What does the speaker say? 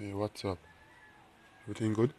Hey, what's up? Everything good?